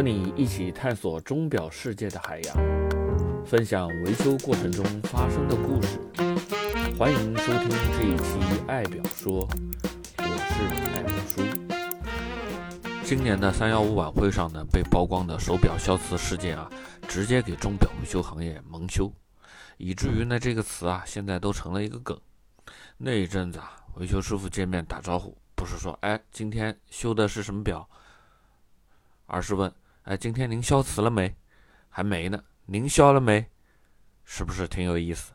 和你一起探索钟表世界的海洋，分享维修过程中发生的故事。欢迎收听这一期《爱表说》，我是爱表叔。今年的三幺五晚会上呢，被曝光的手表消磁事件啊，直接给钟表维修行业蒙羞，以至于呢这个词啊，现在都成了一个梗。那一阵子啊，维修师傅见面打招呼，不是说哎今天修的是什么表，而是问。哎，今天您消磁了没？还没呢。您消了没？是不是挺有意思？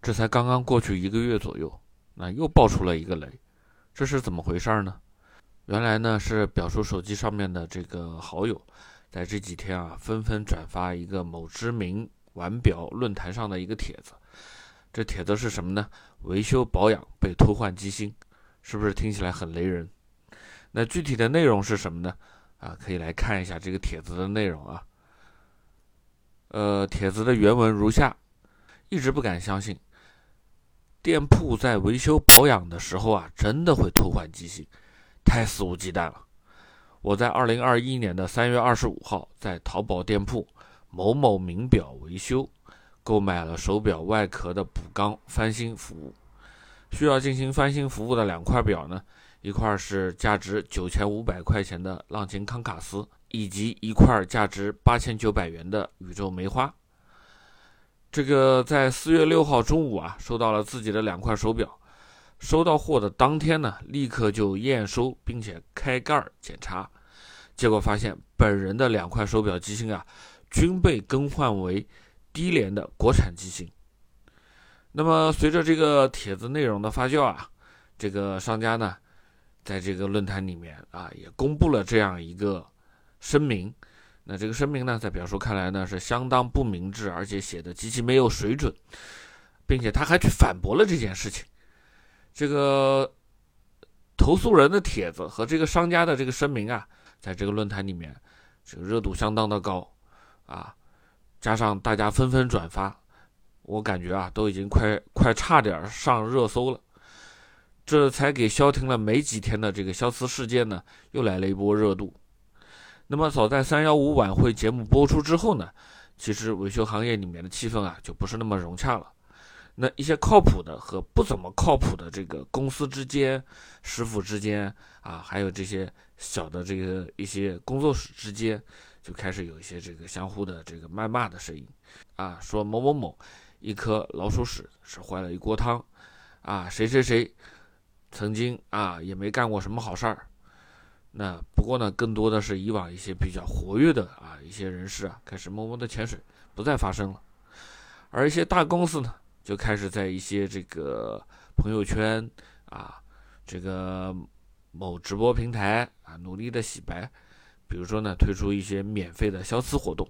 这才刚刚过去一个月左右，那又爆出了一个雷，这是怎么回事儿呢？原来呢是表叔手机上面的这个好友，在这几天啊纷纷转发一个某知名玩表论坛上的一个帖子。这帖子是什么呢？维修保养被偷换机芯，是不是听起来很雷人？那具体的内容是什么呢？啊，可以来看一下这个帖子的内容啊。呃，帖子的原文如下：一直不敢相信，店铺在维修保养的时候啊，真的会偷换机芯，太肆无忌惮了。我在二零二一年的三月二十五号，在淘宝店铺某某名表维修购买了手表外壳的补钢翻新服务。需要进行翻新服务的两块表呢？一块是价值九千五百块钱的浪琴康卡斯，以及一块价值八千九百元的宇宙梅花。这个在四月六号中午啊，收到了自己的两块手表。收到货的当天呢，立刻就验收并且开盖检查，结果发现本人的两块手表机芯啊，均被更换为低廉的国产机芯。那么随着这个帖子内容的发酵啊，这个商家呢。在这个论坛里面啊，也公布了这样一个声明。那这个声明呢，在表叔看来呢，是相当不明智，而且写的极其没有水准，并且他还去反驳了这件事情。这个投诉人的帖子和这个商家的这个声明啊，在这个论坛里面，这个热度相当的高啊，加上大家纷纷转发，我感觉啊，都已经快快差点上热搜了。这才给消停了没几天的这个消磁事件呢，又来了一波热度。那么早在三幺五晚会节目播出之后呢，其实维修行业里面的气氛啊就不是那么融洽了。那一些靠谱的和不怎么靠谱的这个公司之间、师傅之间啊，还有这些小的这个一些工作室之间，就开始有一些这个相互的这个谩骂的声音啊，说某某某一颗老鼠屎是坏了一锅汤啊，谁谁谁。曾经啊，也没干过什么好事儿。那不过呢，更多的是以往一些比较活跃的啊一些人士啊，开始默默的潜水，不再发声了。而一些大公司呢，就开始在一些这个朋友圈啊，这个某直播平台啊，努力的洗白。比如说呢，推出一些免费的消磁活动，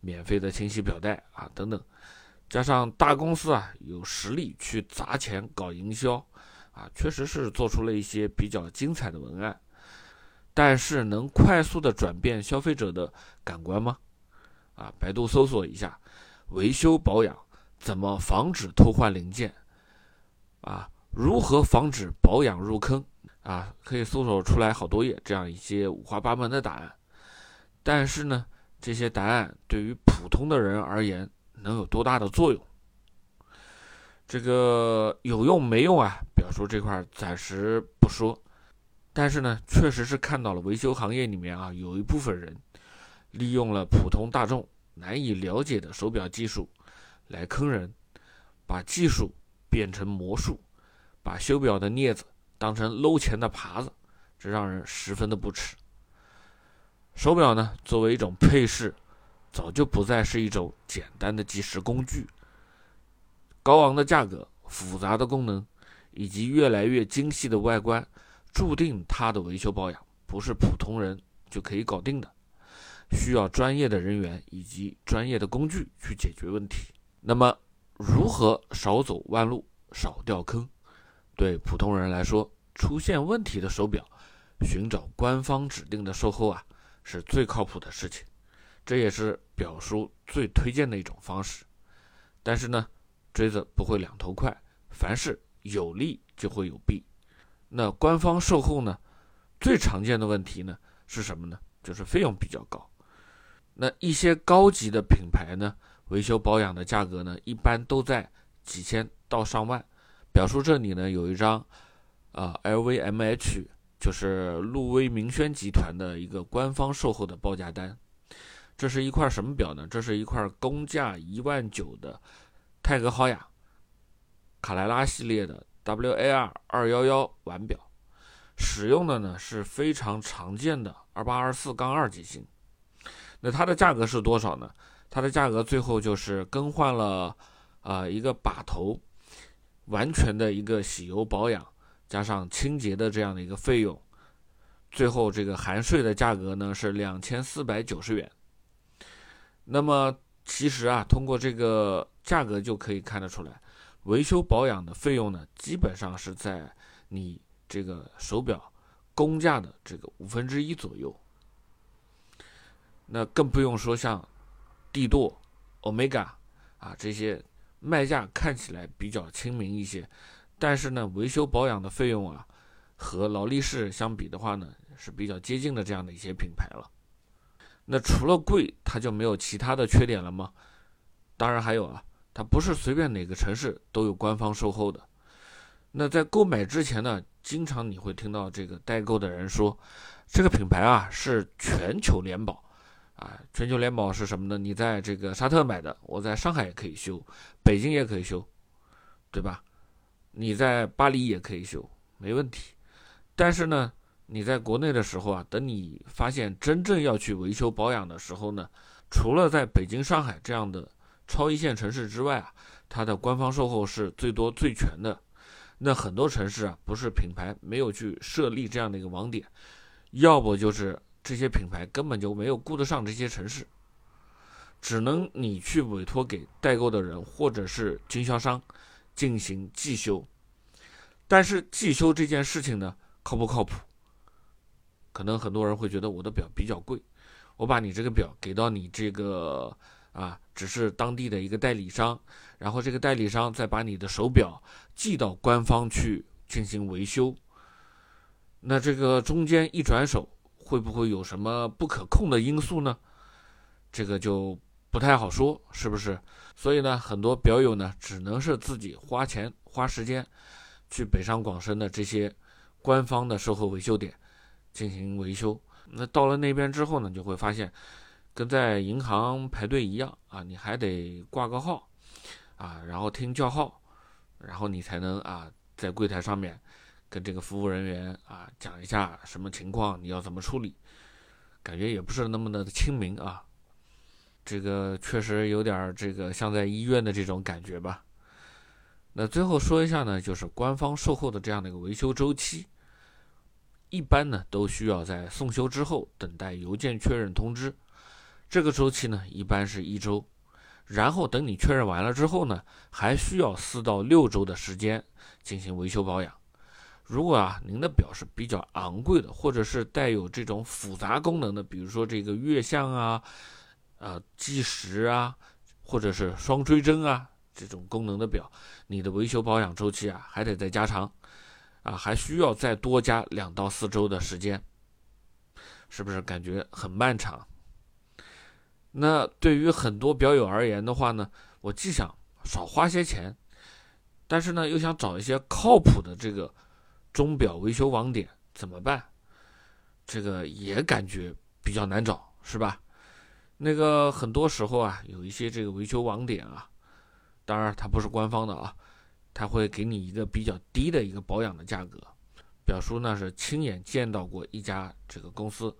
免费的清洗表带啊等等。加上大公司啊，有实力去砸钱搞营销。啊，确实是做出了一些比较精彩的文案，但是能快速的转变消费者的感官吗？啊，百度搜索一下维修保养怎么防止偷换零件，啊，如何防止保养入坑？啊，可以搜索出来好多页这样一些五花八门的答案。但是呢，这些答案对于普通的人而言能有多大的作用？这个有用没用啊？表叔这块暂时不说，但是呢，确实是看到了维修行业里面啊，有一部分人利用了普通大众难以了解的手表技术来坑人，把技术变成魔术，把修表的镊子当成搂钱的耙子，这让人十分的不齿。手表呢，作为一种配饰，早就不再是一种简单的计时工具。高昂的价格、复杂的功能，以及越来越精细的外观，注定它的维修保养不是普通人就可以搞定的，需要专业的人员以及专业的工具去解决问题。那么，如何少走弯路、少掉坑？对普通人来说，出现问题的手表，寻找官方指定的售后啊，是最靠谱的事情，这也是表叔最推荐的一种方式。但是呢？锥子不会两头快，凡事有利就会有弊。那官方售后呢？最常见的问题呢是什么呢？就是费用比较高。那一些高级的品牌呢，维修保养的价格呢，一般都在几千到上万。表叔这里呢有一张，啊，LVMH 就是路威明轩集团的一个官方售后的报价单。这是一块什么表呢？这是一块公价一万九的泰格豪雅卡莱拉系列的 WAR 二幺幺腕表，使用的呢是非常常见的二八二四杠二机芯。那它的价格是多少呢？它的价格最后就是更换了啊一个把头，完全的一个洗油保养加上清洁的这样的一个费用，最后这个含税的价格呢是两千四百九十元。那么其实啊，通过这个价格就可以看得出来，维修保养的费用呢基本上是在你这个手表工价的这个五分之一左右。那更不用说像帝舵、Omega 啊这些卖价看起来比较亲民一些，但是呢，维修保养的费用啊和劳力士相比的话呢是比较接近的这样的一些品牌了。那除了贵，它就没有其他的缺点了吗？当然还有啊，它不是随便哪个城市都有官方售后的。那在购买之前呢，经常你会听到这个代购的人说，这个品牌啊是全球联保。啊，全球联保是什么呢？你在这个沙特买的，我在上海也可以修，北京也可以修，对吧？你在巴黎也可以修，没问题。但是呢，你在国内的时候啊，等你发现真正要去维修保养的时候呢，除了在北京、上海这样的超一线城市之外啊，它的官方售后是最多最全的。那很多城市啊，不是品牌没有去设立这样的一个网点，要不就是。这些品牌根本就没有顾得上这些城市，只能你去委托给代购的人或者是经销商进行寄修。但是寄修这件事情呢，靠不靠谱？可能很多人会觉得我的表比较贵，我把你这个表给到你这个啊，只是当地的一个代理商，然后这个代理商再把你的手表寄到官方去进行维修，那这个中间一转手。会不会有什么不可控的因素呢？这个就不太好说，是不是？所以呢，很多表友呢，只能是自己花钱花时间，去北上广深的这些官方的售后维修点进行维修。那到了那边之后呢，就会发现，跟在银行排队一样啊，你还得挂个号啊，然后听叫号，然后你才能啊，在柜台上面。跟这个服务人员啊讲一下什么情况，你要怎么处理，感觉也不是那么的亲民啊。这个确实有点这个像在医院的这种感觉吧。那最后说一下呢，就是官方售后的这样的一个维修周期，一般呢都需要在送修之后等待邮件确认通知，这个周期呢一般是一周，然后等你确认完了之后呢，还需要四到六周的时间进行维修保养。如果啊，您的表是比较昂贵的，或者是带有这种复杂功能的，比如说这个月相啊、呃计时啊，或者是双追针啊这种功能的表，你的维修保养周期啊还得再加长，啊还需要再多加两到四周的时间，是不是感觉很漫长？那对于很多表友而言的话呢，我既想少花些钱，但是呢又想找一些靠谱的这个。钟表维修网点怎么办？这个也感觉比较难找，是吧？那个很多时候啊，有一些这个维修网点啊，当然它不是官方的啊，它会给你一个比较低的一个保养的价格。表叔呢是亲眼见到过一家这个公司，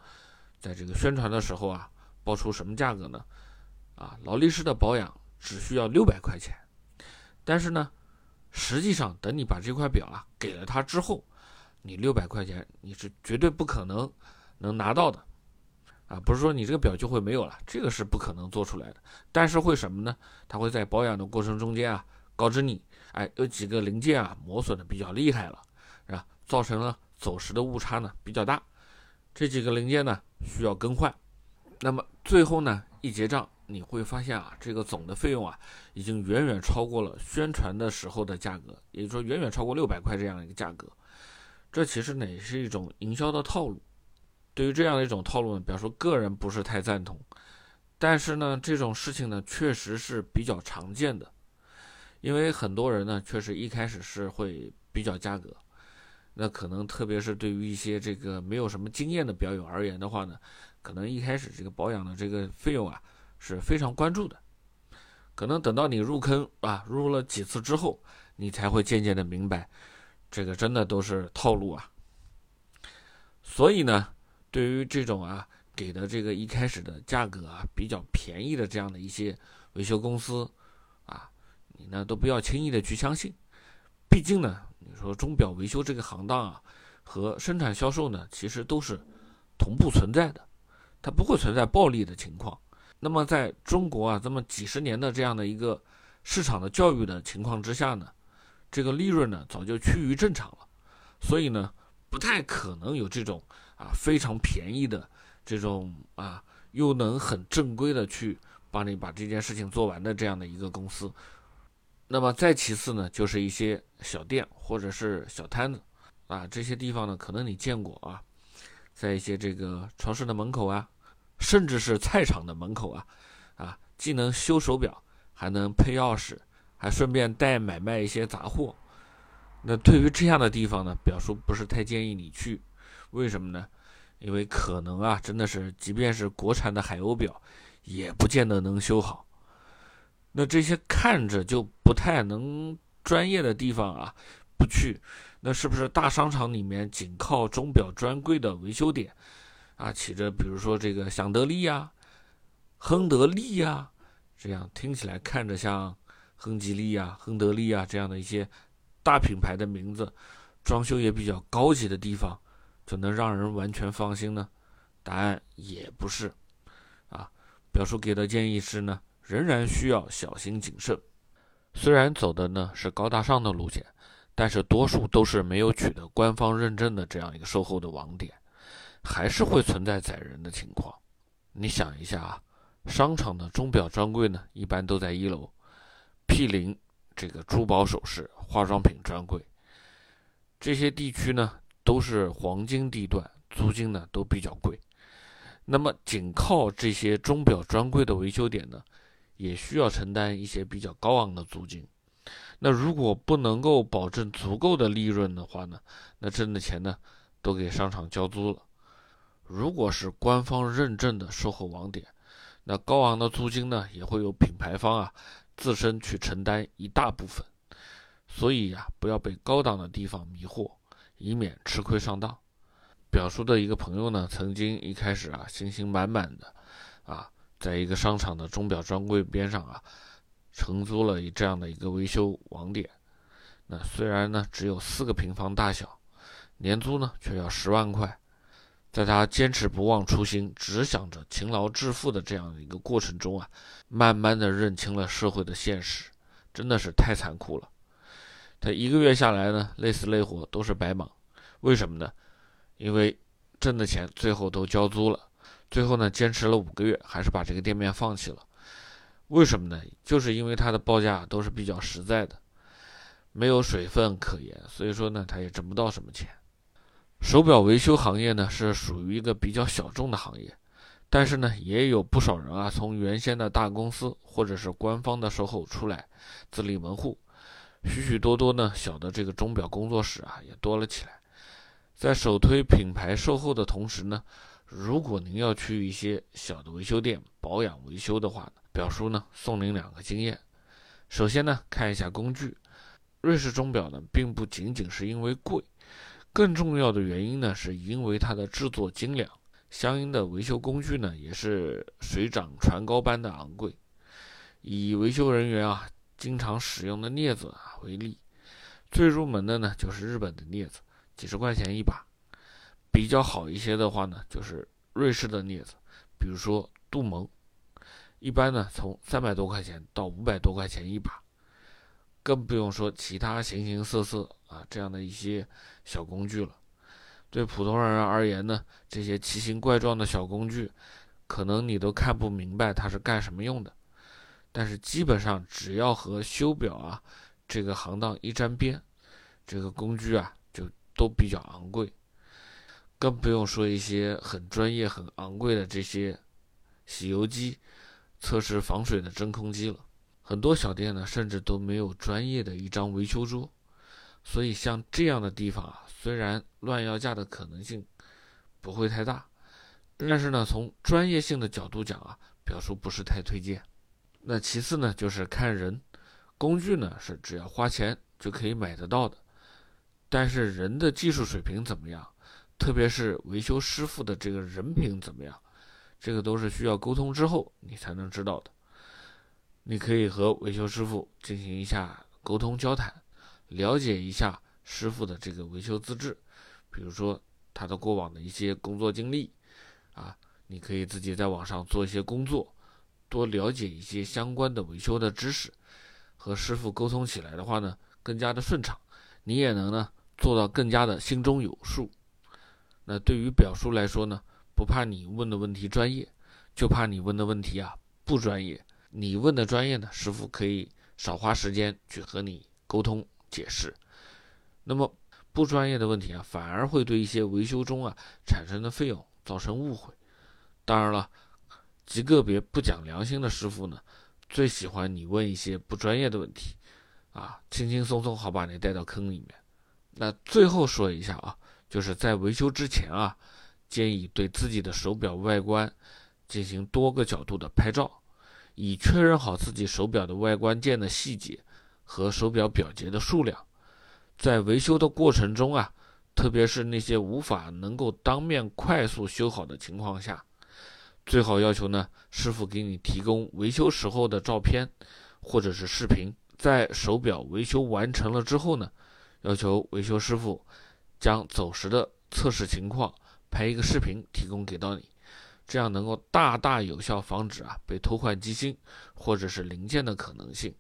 在这个宣传的时候啊，报出什么价格呢？啊，劳力士的保养只需要六百块钱，但是呢。实际上，等你把这块表啊给了他之后，你六百块钱你是绝对不可能能拿到的，啊，不是说你这个表就会没有了，这个是不可能做出来的。但是会什么呢？他会在保养的过程中间啊，告知你，哎，有几个零件啊磨损的比较厉害了，是吧？造成了走时的误差呢比较大，这几个零件呢需要更换。那么最后呢一结账。你会发现啊，这个总的费用啊，已经远远超过了宣传的时候的价格，也就是说远远超过六百块这样一个价格。这其实呢也是一种营销的套路。对于这样的一种套路呢，表示个人不是太赞同。但是呢，这种事情呢，确实是比较常见的，因为很多人呢，确实一开始是会比较价格。那可能特别是对于一些这个没有什么经验的表友而言的话呢，可能一开始这个保养的这个费用啊是非常关注的。可能等到你入坑啊，入了几次之后，你才会渐渐的明白，这个真的都是套路啊。所以呢，对于这种啊给的这个一开始的价格啊比较便宜的这样的一些维修公司啊，你呢都不要轻易的去相信，毕竟呢。你说钟表维修这个行当啊，和生产销售呢，其实都是同步存在的，它不会存在暴利的情况。那么在中国啊，这么几十年的这样的一个市场的教育的情况之下呢，这个利润呢早就趋于正常了，所以呢，不太可能有这种啊非常便宜的这种啊又能很正规的去帮你把这件事情做完的这样的一个公司。那么再其次呢，就是一些小店或者是小摊子，啊，这些地方呢，可能你见过啊，在一些这个超市的门口啊，甚至是菜场的门口啊，啊，既能修手表，还能配钥匙，还顺便带买卖一些杂货。那对于这样的地方呢，表叔不是太建议你去，为什么呢？因为可能啊，真的是，即便是国产的海鸥表，也不见得能修好。那这些看着就不太能专业的地方啊，不去，那是不是大商场里面仅靠钟表专柜的维修点啊，起着比如说这个响得利呀、亨得利呀，这样听起来看着像亨吉利呀、亨得利啊这样的一些大品牌的名字，装修也比较高级的地方，就能让人完全放心呢？答案也不是，啊，表叔给的建议是呢。仍然需要小心谨慎。虽然走的呢是高大上的路线，但是多数都是没有取得官方认证的这样一个售后的网点，还是会存在宰人的情况。你想一下啊，商场的钟表专柜呢，一般都在一楼毗邻这个珠宝首饰、化妆品专柜，这些地区呢都是黄金地段，租金呢都比较贵。那么仅靠这些钟表专柜的维修点呢？也需要承担一些比较高昂的租金，那如果不能够保证足够的利润的话呢，那挣的钱呢都给商场交租了。如果是官方认证的售后网点，那高昂的租金呢也会有品牌方啊自身去承担一大部分。所以呀，不要被高档的地方迷惑，以免吃亏上当。表叔的一个朋友呢，曾经一开始啊信心满满的啊。在一个商场的钟表专柜边上啊，承租了这样的一个维修网点。那虽然呢只有四个平方大小，年租呢却要十万块。在他坚持不忘初心，只想着勤劳致富的这样的一个过程中啊，慢慢的认清了社会的现实，真的是太残酷了。他一个月下来呢，累死累活都是白忙。为什么呢？因为挣的钱最后都交租了。最后呢，坚持了五个月，还是把这个店面放弃了。为什么呢？就是因为他的报价都是比较实在的，没有水分可言，所以说呢，他也挣不到什么钱。手表维修行业呢，是属于一个比较小众的行业，但是呢，也有不少人啊，从原先的大公司或者是官方的售后出来自立门户，许许多多呢小的这个钟表工作室啊，也多了起来。在首推品牌售后的同时呢。如果您要去一些小的维修店保养维修的话，表叔呢送您两个经验。首先呢，看一下工具。瑞士钟表呢，并不仅仅是因为贵，更重要的原因呢，是因为它的制作精良，相应的维修工具呢，也是水涨船高般的昂贵。以维修人员啊经常使用的镊子啊为例，最入门的呢就是日本的镊子，几十块钱一把。比较好一些的话呢，就是瑞士的镊子，比如说杜蒙，一般呢从三百多块钱到五百多块钱一把，更不用说其他形形色色啊这样的一些小工具了。对普通人而言呢，这些奇形怪状的小工具，可能你都看不明白它是干什么用的，但是基本上只要和修表啊这个行当一沾边，这个工具啊就都比较昂贵。更不用说一些很专业、很昂贵的这些洗油机、测试防水的真空机了。很多小店呢，甚至都没有专业的一张维修桌。所以像这样的地方啊，虽然乱要价的可能性不会太大，但是呢，从专业性的角度讲啊，表叔不是太推荐。那其次呢，就是看人，工具呢是只要花钱就可以买得到的，但是人的技术水平怎么样，特别是维修师傅的这个人品怎么样，这个都是需要沟通之后你才能知道的。你可以和维修师傅进行一下沟通交谈。了解一下师傅的这个维修资质，比如说他的过往的一些工作经历，啊，你可以自己在网上做一些工作，多了解一些相关的维修的知识，和师傅沟通起来的话呢，更加的顺畅，你也能呢做到更加的心中有数。那对于表叔来说呢，不怕你问的问题专业，就怕你问的问题啊不专业。你问的专业呢，师傅可以少花时间去和你沟通。解释，那么不专业的问题啊，反而会对一些维修中啊产生的费用造成误会。当然了，极个别不讲良心的师傅呢，最喜欢你问一些不专业的问题，啊，轻轻松松好把你带到坑里面。那最后说一下啊，就是在维修之前啊，建议对自己的手表外观进行多个角度的拍照，以确认好自己手表的外观件的细节。和手表表节的数量，在维修的过程中啊，特别是那些无法能够当面快速修好的情况下，最好要求呢师傅给你提供维修时候的照片或者是视频。在手表维修完成了之后呢，要求维修师傅将走时的测试情况拍一个视频提供给到你，这样能够大大有效防止啊被偷换机芯或者是零件的可能性。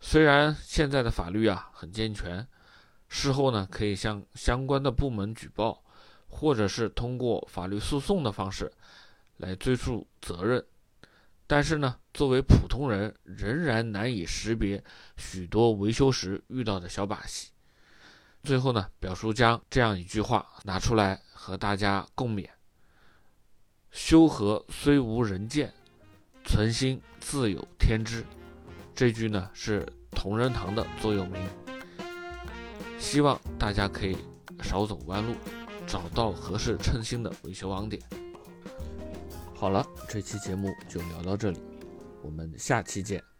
虽然现在的法律啊很健全，事后呢可以向相关的部门举报，或者是通过法律诉讼的方式来追诉责任，但是呢，作为普通人仍然难以识别许多维修时遇到的小把戏。最后呢，表叔将这样一句话拿出来和大家共勉：修和虽无人见，存心自有天知。这句呢是同仁堂的座右铭，希望大家可以少走弯路，找到合适称心的维修网点。好了，这期节目就聊到这里，我们下期见。